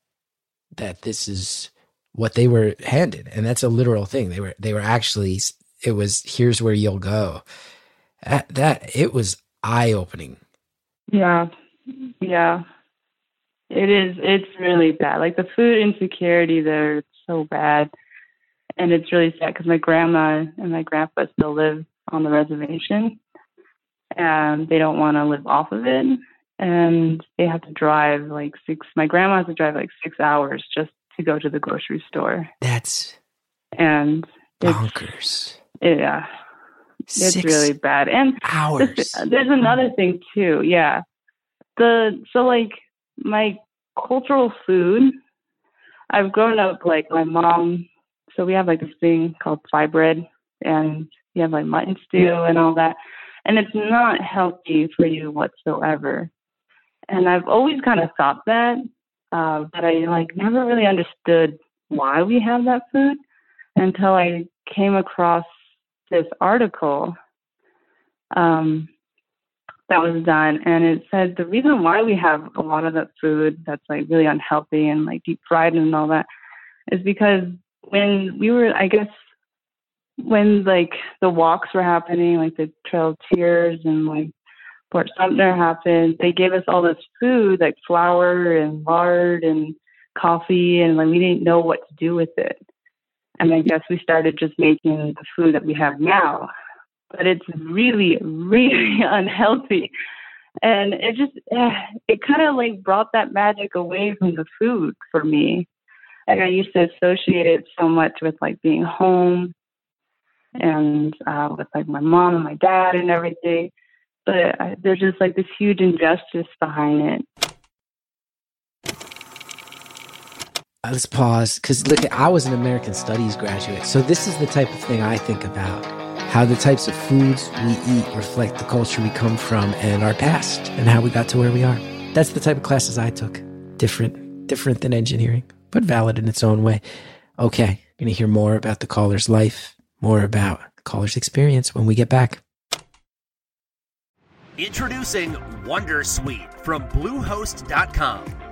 that this is what they were handed and that's a literal thing they were they were actually it was here's where you'll go. That, that it was eye opening yeah. Yeah. It is it's really bad. Like the food insecurity there is so bad. And it's really sad because my grandma and my grandpa still live on the reservation and they don't want to live off of it. And they have to drive like six my grandma has to drive like six hours just to go to the grocery store. That's and bonkers yeah. It's six really bad. And hours. there's, there's another thing too yeah. The so like my cultural food i've grown up like my mom so we have like this thing called fry bread, and you have like mutton stew and all that, and it's not healthy for you whatsoever. And I've always kind of thought that, uh, but I like never really understood why we have that food until I came across this article um, that was done, and it said the reason why we have a lot of that food that's like really unhealthy and like deep fried and all that is because when we were, I guess, when like the walks were happening, like the Trail of Tears and like Fort Sumner happened, they gave us all this food like flour and lard and coffee, and like we didn't know what to do with it. And I guess we started just making the food that we have now, but it's really, really unhealthy. And it just, eh, it kind of like brought that magic away from the food for me like I used to associate it so much with like being home and uh, with like my mom and my dad and everything. But I, there's just like this huge injustice behind it. Let's pause because look, I was an American Studies graduate, so this is the type of thing I think about. How the types of foods we eat reflect the culture we come from and our past, and how we got to where we are. That's the type of classes I took. Different, different than engineering but valid in its own way. Okay, going to hear more about the caller's life, more about the caller's experience when we get back. Introducing Wondersuite from Bluehost.com.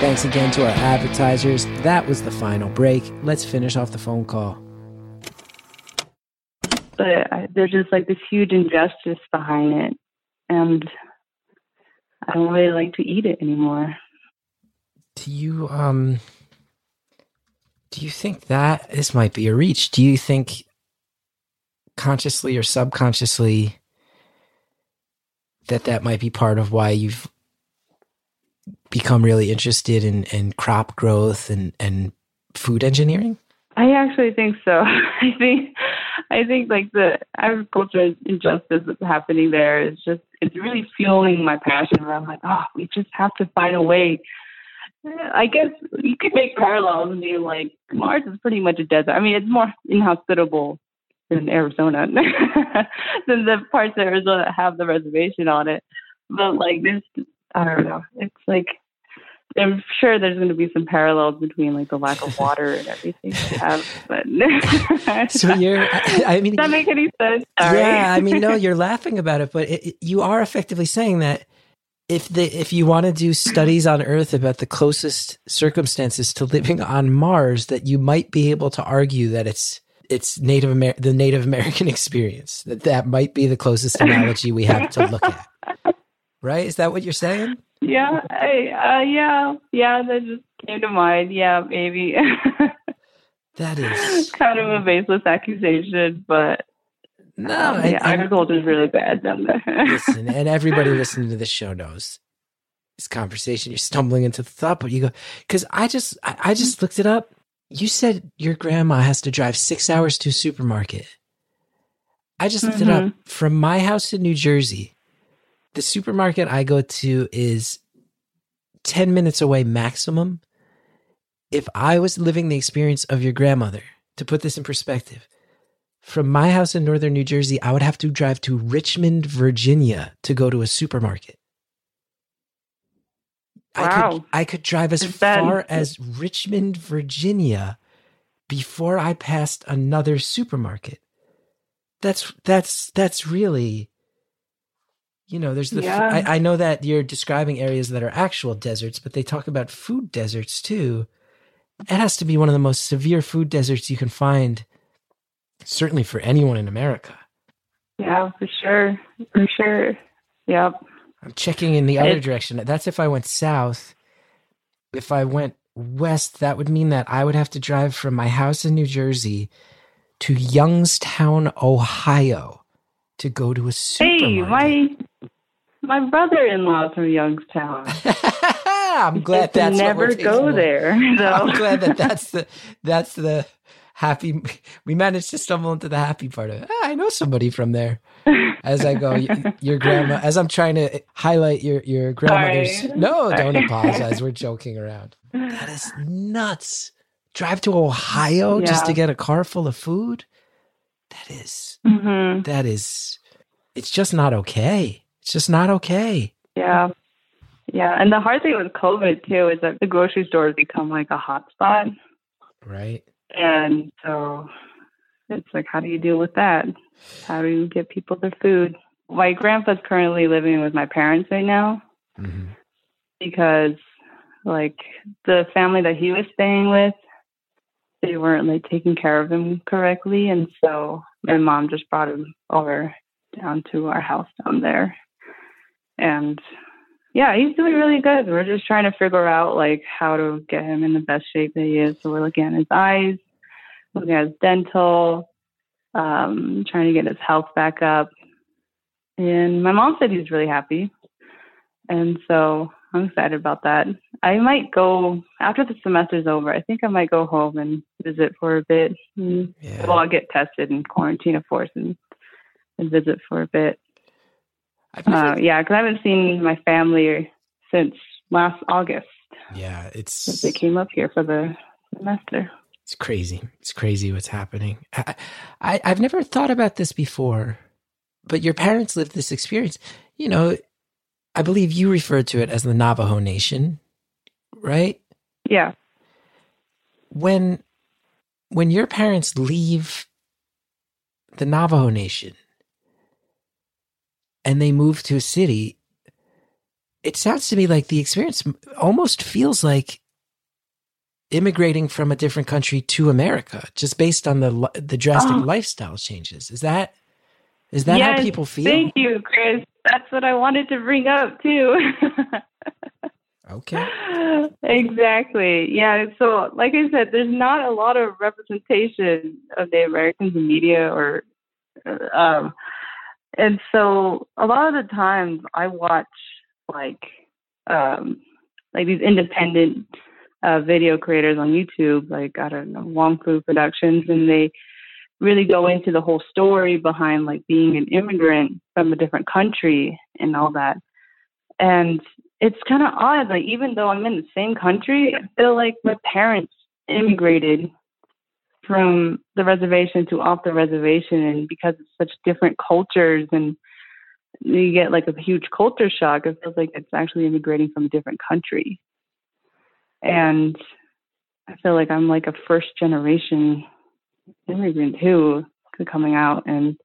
Thanks again to our advertisers. That was the final break. Let's finish off the phone call but there's just like this huge injustice behind it and I don't really like to eat it anymore. Do you um do you think that this might be a reach? Do you think consciously or subconsciously that that might be part of why you've become really interested in, in crop growth and, and food engineering? I actually think so. I think I think like the agricultural injustice that's happening there is just it's really fueling my passion. Where I'm like, oh, we just have to find a way. I guess you could make parallels and be like, Mars is pretty much a desert. I mean, it's more inhospitable than Arizona than the parts of Arizona that have the reservation on it. But like, there's I don't know. It's like I'm sure there's going to be some parallels between like the lack of water and everything we have, but so you're. I, I mean, does that make any sense? Sorry. Yeah, I mean, no, you're laughing about it, but it, you are effectively saying that if the if you want to do studies on Earth about the closest circumstances to living on Mars, that you might be able to argue that it's it's Native Amer- the Native American experience. That that might be the closest analogy we have to look at. Right? Is that what you're saying? Yeah, I, uh, yeah, yeah. That just came to mind. Yeah, maybe. that is kind of a baseless accusation, but no, um, yeah, agriculture is really bad down there. listen, and everybody listening to this show knows this conversation. You're stumbling into the thought, but you go because I just I, I just looked it up. You said your grandma has to drive six hours to a supermarket. I just looked mm-hmm. it up mm-hmm. from my house in New Jersey the supermarket I go to is 10 minutes away maximum. If I was living the experience of your grandmother, to put this in perspective, from my house in northern New Jersey, I would have to drive to Richmond, Virginia to go to a supermarket. Wow. I could I could drive as far as Richmond, Virginia before I passed another supermarket. That's that's that's really you know, there's the. Yeah. I, I know that you're describing areas that are actual deserts, but they talk about food deserts too. It has to be one of the most severe food deserts you can find, certainly for anyone in America. Yeah, for sure, for sure. Yep. I'm checking in the other direction. That's if I went south. If I went west, that would mean that I would have to drive from my house in New Jersey to Youngstown, Ohio, to go to a supermarket. Hey, my my brother-in-law from Youngstown. I'm glad that's never go there. So. I'm glad that that's the that's the happy. We managed to stumble into the happy part of it. Ah, I know somebody from there. As I go, your grandma. As I'm trying to highlight your your grandmother's. Sorry. No, don't apologize. We're joking around. That is nuts. Drive to Ohio yeah. just to get a car full of food. That is, mm-hmm. that is. It's just not okay. It's just not okay. Yeah. Yeah. And the hard thing with COVID too is that the grocery stores become like a hotspot. Right. And so it's like, how do you deal with that? How do you get people their food? My grandpa's currently living with my parents right now mm-hmm. because, like, the family that he was staying with, they weren't like taking care of him correctly, and so my mom just brought him over down to our house down there and yeah, he's doing really good. We're just trying to figure out like how to get him in the best shape that he is. So we're looking at his eyes, looking at his dental, um, trying to get his health back up. And my mom said he's really happy. And so I'm excited about that. I might go after the semester's over. I think I might go home and visit for a bit. Yeah. Well, I'll get tested and quarantine, of course, and, and visit for a bit. Uh, yeah, because I haven't seen my family since last August. Yeah, it's since they came up here for the semester. It's crazy. It's crazy what's happening. I, I I've never thought about this before, but your parents lived this experience. You know, I believe you referred to it as the Navajo Nation, right? Yeah. When when your parents leave the Navajo Nation, and they move to a city, it sounds to me like the experience almost feels like immigrating from a different country to America, just based on the the drastic oh. lifestyle changes. Is that is that yes, how people feel? Thank you, Chris. That's what I wanted to bring up too. okay. Exactly. Yeah. So, like I said, there's not a lot of representation of the Americans in media or um, and so a lot of the times I watch like um like these independent uh video creators on YouTube, like I don't know, Wong Fu Productions and they really go into the whole story behind like being an immigrant from a different country and all that. And it's kind of odd, like even though I'm in the same country, I feel like my parents immigrated from the reservation to off the reservation and because it's such different cultures and you get like a huge culture shock. It feels like it's actually immigrating from a different country. And I feel like I'm like a first generation immigrant too coming out and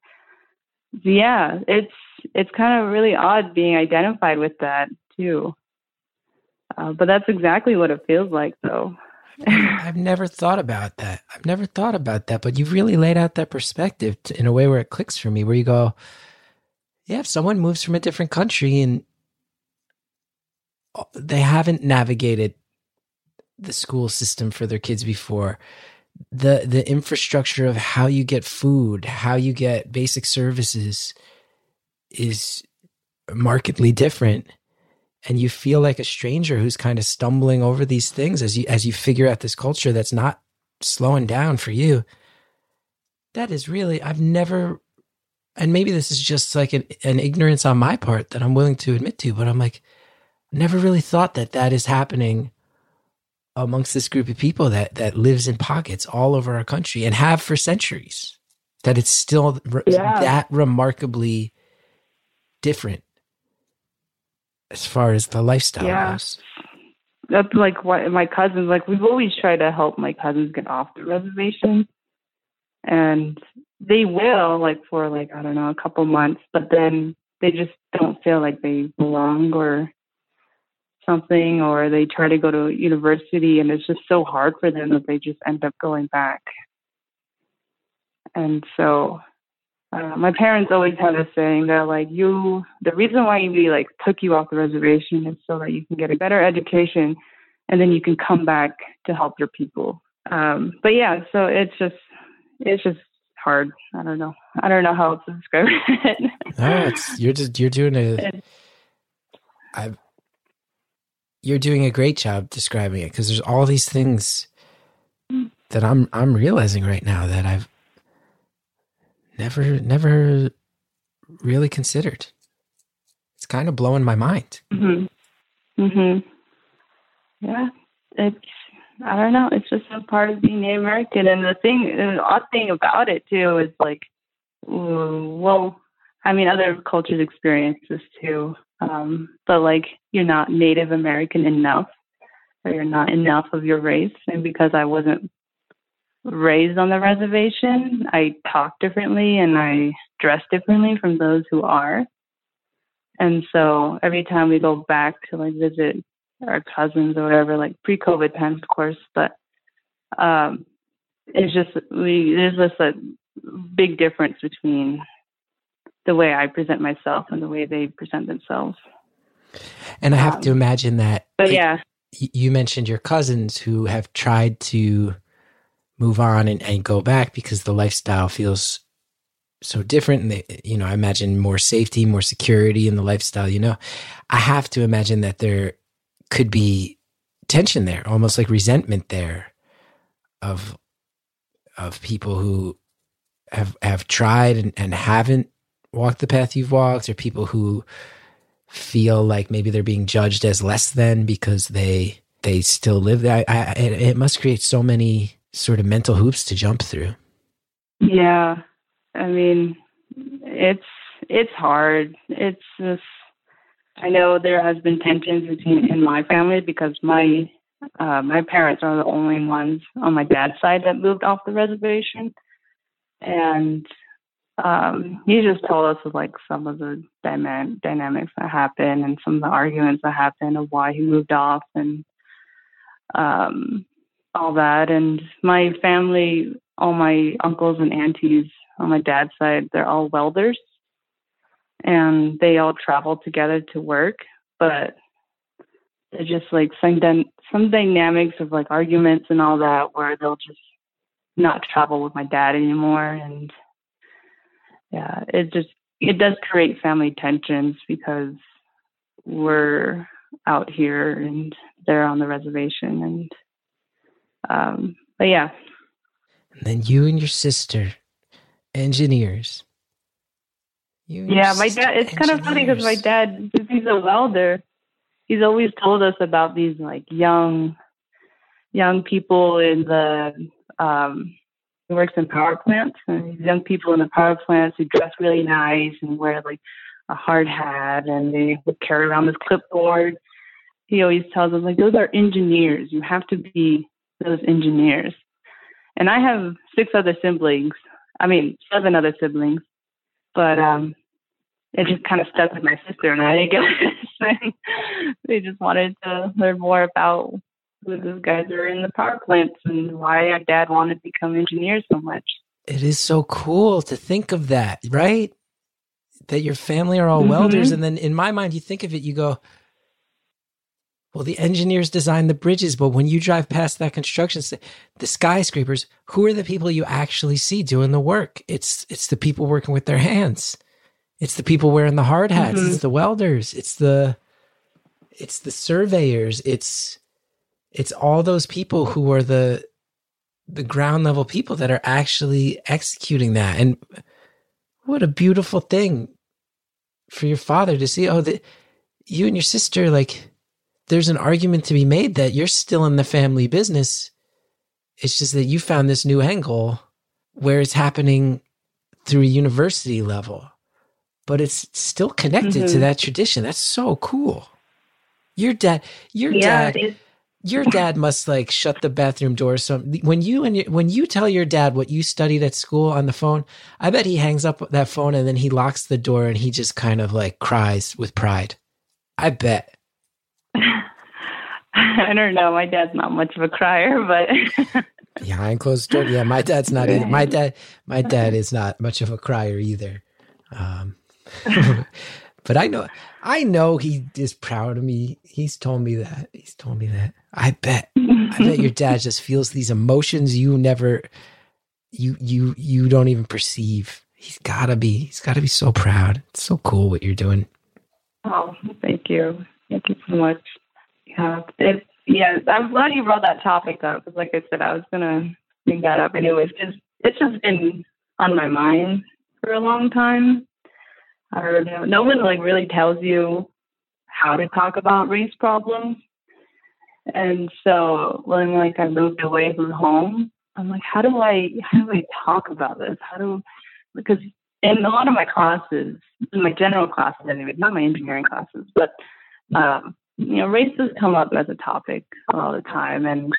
yeah, it's it's kind of really odd being identified with that too. Uh, but that's exactly what it feels like though. I've never thought about that. I've never thought about that, but you've really laid out that perspective to, in a way where it clicks for me, where you go, yeah, if someone moves from a different country and uh, they haven't navigated the school system for their kids before, the the infrastructure of how you get food, how you get basic services is markedly different and you feel like a stranger who's kind of stumbling over these things as you as you figure out this culture that's not slowing down for you that is really i've never and maybe this is just like an, an ignorance on my part that i'm willing to admit to but i'm like never really thought that that is happening amongst this group of people that that lives in pockets all over our country and have for centuries that it's still yeah. that remarkably different as far as the lifestyle yeah. goes. That's like what my cousins like. We've always tried to help my cousins get off the reservation, and they will like for like I don't know a couple months, but then they just don't feel like they belong or something, or they try to go to university, and it's just so hard for them that they just end up going back. And so uh, my parents always had a saying that like you the reason why we like took you off the reservation is so that you can get a better education and then you can come back to help your people. Um but yeah so it's just it's just hard. I don't know. I don't know how else to describe it. No it's you're just you're doing a i've you're doing a great job describing it because there's all these things mm. that i'm i'm realizing right now that i've never never really considered. It's kind of blowing my mind. Mhm. Mhm. Yeah, it's I don't know. It's just a part of being American, and the thing, the odd thing about it too is like, well, I mean, other cultures experience this too, um, but like you're not Native American enough, or you're not enough of your race, and because I wasn't raised on the reservation, I talk differently and I dress differently from those who are. And so every time we go back to like visit our cousins or whatever, like pre COVID times, of course, but um, it's just we there's just a big difference between the way I present myself and the way they present themselves. And I have um, to imagine that. But yeah, you mentioned your cousins who have tried to move on and, and go back because the lifestyle feels so different and they, you know i imagine more safety more security in the lifestyle you know? I have to imagine that there could be tension there almost like resentment there of of people who have have tried and, and haven't walked the path you've walked or people who feel like maybe they're being judged as less than because they they still live there I, I, it, it must create so many sort of mental hoops to jump through. Yeah. I mean, it's it's hard. It's just I know there has been tensions between in my family because my uh, my parents are the only ones on my dad's side that moved off the reservation, and um, he just told us of like some of the dyma- dynamics that happened and some of the arguments that happened of why he moved off and um, all that. And my family, all my uncles and aunties on my dad's side, they're all welders. And they all travel together to work, but they're just like some some dynamics of like arguments and all that where they'll just not travel with my dad anymore and yeah it just it does create family tensions because we're out here and they're on the reservation and um, but yeah. And then you and your sister, engineers. yeah, my dad. It's kind of funny because my dad, he's a welder, he's always told us about these like young, young people in the. Um, he works in power plants, and these young people in the power plants who dress really nice and wear like a hard hat and they would carry around this clipboard. He always tells us like those are engineers. You have to be those engineers. And I have six other siblings. I mean, seven other siblings. But um it just kind of stuck with my sister and I, I guess. they just wanted to learn more about who those guys are in the power plants and why our dad wanted to become engineers so much. It is so cool to think of that, right? That your family are all Mhm. welders. And then in my mind, you think of it, you go, well, the engineers designed the bridges, but when you drive past that construction, the skyscrapers, who are the people you actually see doing the work? It's it's the people working with their hands. It's the people wearing the hard hats. Mhm. It's the welders. It's the it's the surveyors. It's it's all those people who are the the ground level people that are actually executing that. And what a beautiful thing for your father to see. Oh, that you and your sister, like, there's an argument to be made that you're still in the family business. It's just that you found this new angle where it's happening through a university level, but it's still connected to Mhm. that tradition. That's so cool. Your dad, your Yeah, dad, your dad must like shut the bathroom door. So when you and your, when you tell your dad what you studied at school on the phone, I bet he hangs up that phone and then he locks the door and he just kind of like cries with pride. I bet. I don't know. My dad's not much of a crier, but Behind closed door. Yeah, my dad's not. My dad, my dad is not much of a crier either. Um, but I know, I know he is proud of me. He's told me that. He's told me that. I bet. I bet your dad just feels these emotions you never, you you you don't even perceive. He's gotta be. He's gotta be so proud. It's so cool what you're doing. oh, thank you. Thank you so much. Yeah, yeah, I'm glad you brought that topic up because, like I said, I was gonna bring that up anyways. Because it's just been on my mind for a long time. I don't know. No one like really tells you how to talk about race problems. And so when like I moved away from home, I'm like, how do I how do I talk about this? How do because in a lot of my classes, in my general classes anyway, not my engineering classes, but um, you know, race has come up as a topic all the time. And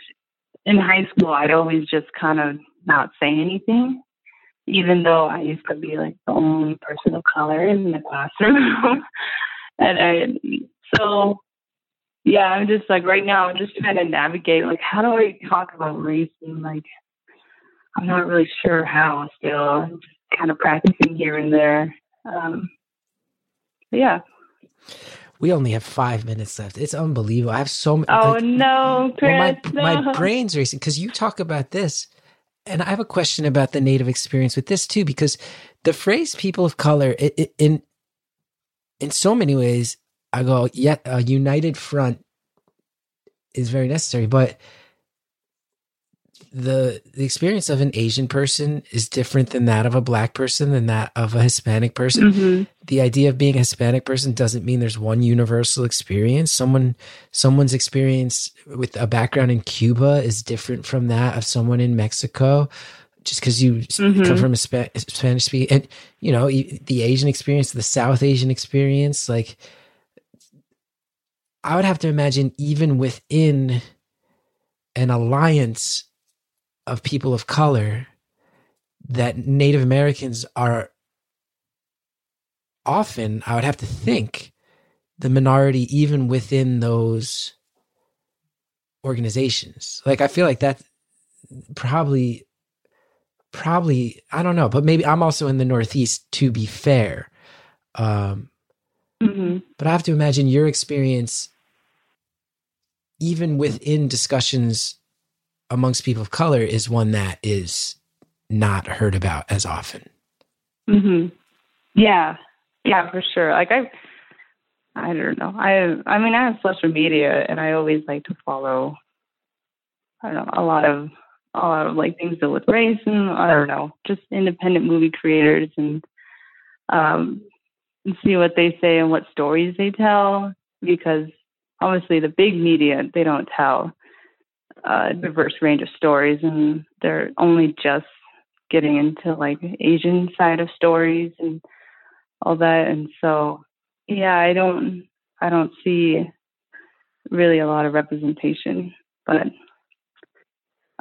in high school, I'd always just kind of not say anything, even though I used to be like the only person of color in the classroom. and I, so yeah, I'm just like right now, I'm just trying to navigate like how do I talk about race and like I'm not really sure how still. I'm just kind of practicing here and there. Um, yeah. We only have five minutes left. It's unbelievable. I have so many. Oh no, Chris! well, my no. my brain's racing because you talk about this, and I have a question about the native experience with this too. Because the phrase "people of color" it, it, in in so many ways, I go, yeah, a united front is very necessary, but the the experience of an Asian person is different than that of a black person, than that of a Hispanic person Mhm. the idea of being a Hispanic person doesn't mean there's one universal experience. Someone someone's experience with a background in Cuba is different from that of someone in Mexico. Just because you Mhm. come from a Spa- Spanish speaking, and you know the Asian experience, the South Asian experience, like I would have to imagine even within an alliance of people of color, that Native Americans are often, I would have to think, the minority even within those organizations. Like I feel like that probably probably I don't know, but maybe I'm also in the Northeast to be fair. Um Mhm. but I have to imagine your experience even within discussions amongst people of color is one that is not heard about as often. Mhm. Yeah. Yeah, for sure. Like I I don't know. I I mean I have social media and I always like to follow I don't know, a lot of a lot of like things that with race and I don't know, just independent movie creators and um and see what they say and what stories they tell because obviously the big media they don't tell a diverse range of stories and they're only just getting into like Asian side of stories and all that, and so yeah, I don't I don't see really a lot of representation, but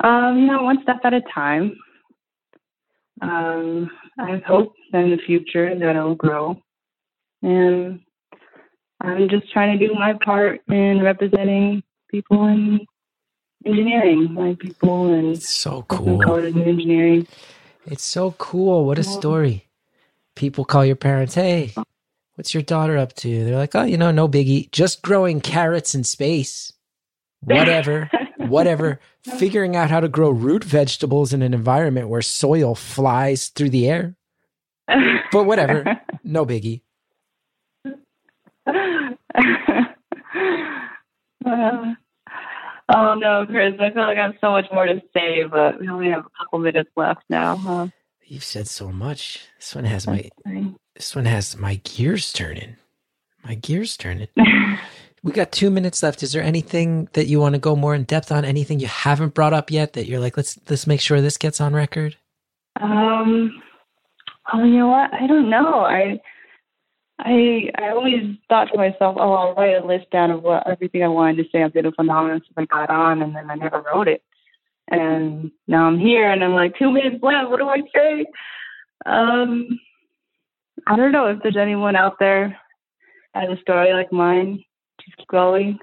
um, you know, one step at a time. Um, I hope that in the future that it'll grow, and I'm just trying to do my part in representing people in engineering, my people and It's so cool. cool. in engineering. It's so cool. What a story. People call your parents, hey, what's your daughter up to? They're like, oh, you know, no biggie. Just growing carrots in space. Whatever. Whatever. Figuring out how to grow root vegetables in an environment where soil flies through the air. But whatever. No biggie. Uh, oh no, Chris! I feel like I have so much more to say, but we only have a couple minutes left now. Huh? You've said so much. This one has my this one has my gears turning. My gears turning. We got two minutes left. Is there anything that you want to go more in depth on? Anything you haven't brought up yet that you're like, let's let's make sure this gets on record? Um. Oh, you know what? I don't know. I, I, I always thought to myself, oh, I'll write a list down of what everything I wanted to say on Beautiful Anonymous if I got on, and then I never wrote it. And now I'm here, and I'm like, two minutes left. What do I say? Um, I don't know if there's anyone out there has a story like mine. Just keep going.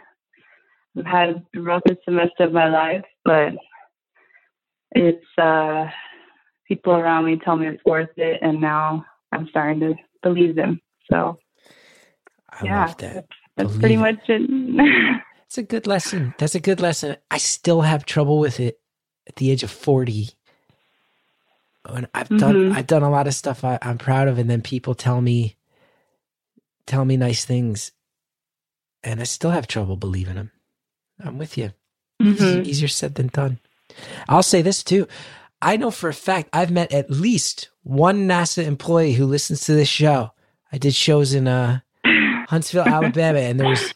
I've had the roughest semester of my life, but it's uh people around me tell me it's worth it and now I'm starting to believe them. So I yeah, love that. that's, pretty Believe much it. It's a good lesson. That's a good lesson. I still have trouble with it at the age of 40. And I've done Mhm. I've done a lot of stuff I, I'm proud of, and then people tell me tell me nice things, and I still have trouble believing them. I'm with you. Mhm. Easier said than done. I'll say this too. I know for a fact I've met at least one NASA employee who listens to this show. I did shows in uh, Huntsville, Alabama, and there was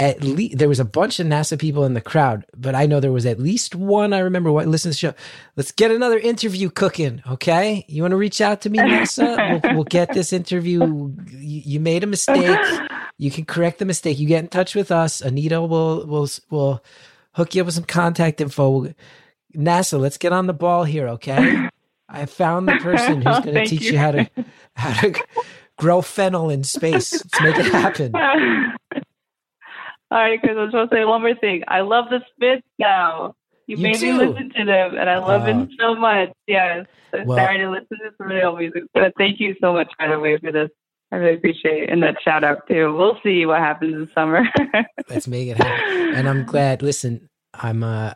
at least there was a bunch of NASA people in the crowd, but I know there was at least one I remember what listened to the show. Let's get another interview cooking, okay? You want to reach out to me, NASA? We'll, we'll get this interview. You, you made a mistake. You can correct the mistake. You get in touch with us. Anita will will will hook you up with some contact info. NASA, let's get on the ball here, okay? I found the person who's Oh, going to thank teach you. you. how to how to grow fennel in space. Let's make it happen. All right, Chris, I'm supposed to say one more thing. I love the Smiths now. You, You made do? me listen to them, and I love Oh. them so much. Yes. I'm Well- sorry to listen to some real music, but thank you so much, by the way, for this. I really appreciate it. And that shout out, too. We'll see what happens this summer. Let's make it happen. And I'm glad. Listen, I'm uh,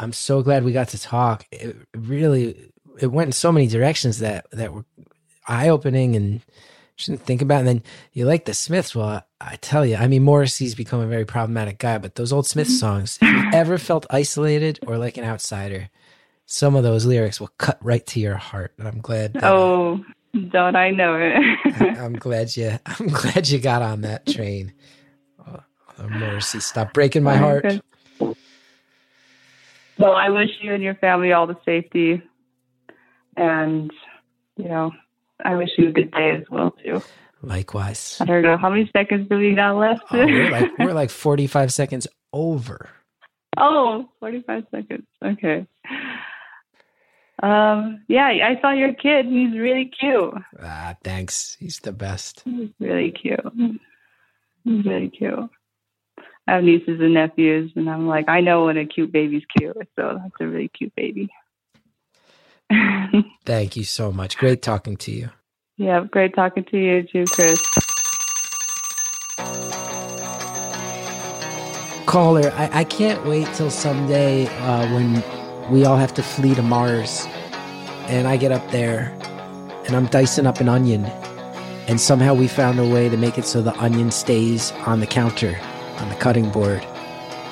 I'm so glad we got to talk. It really, it went in so many directions that that were eye opening and shouldn't think about. And then you like the Smiths. Well, I, I tell you, I mean, Morrissey's become a very problematic guy, but those old Smith mm-hmm. songs, if you've ever felt isolated or like an outsider, some of those lyrics will cut right to your heart. And I'm glad. that, oh, don't I know it? I'm glad you. I'm glad you got on that train. Oh, oh, Morrissey, stop breaking my oh heart. good. Well, I wish you and your family all the safety, and you know, I wish you a good day as well too. Likewise. I don't know how many seconds do we got left. Oh, we're like we're like 45 seconds over. oh, 45 seconds. Okay. Um. Yeah, I saw your kid. He's really cute. Ah, thanks. He's the best. He's really cute. He's really cute. I have nieces and nephews, and I'm like, I know when a cute baby's cute. So that's a really cute baby. Thank you so much. Great talking to you. Yeah, great talking to you too, Chris. Caller, I, I can't wait till someday uh, when we all have to flee to Mars and I get up there and I'm dicing up an onion and somehow we found a way to make it so the onion stays on the counter, on the cutting board.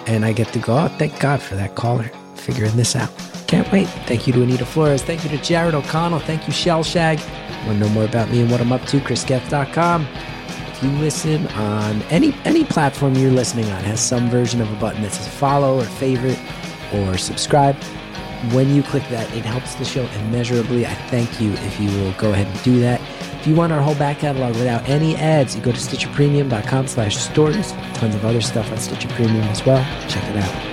And I get to go, oh, thank God for that caller figuring this out. Can't wait. Thank you to Anita Flores. Thank you to Jared O'Connell. Thank you, Shellshag. Want to know more about me and what I'm up to? ChrisGeth.com. If you listen on any any platform you're listening on has some version of a button that says follow or favorite or subscribe. When you click that, it helps the show immeasurably. I thank you if you will go ahead and do that. If you want our whole back catalog without any ads, you go to stitcherpremium.com slash stories. Tons of other stuff on Stitcher Premium as well. Check it out.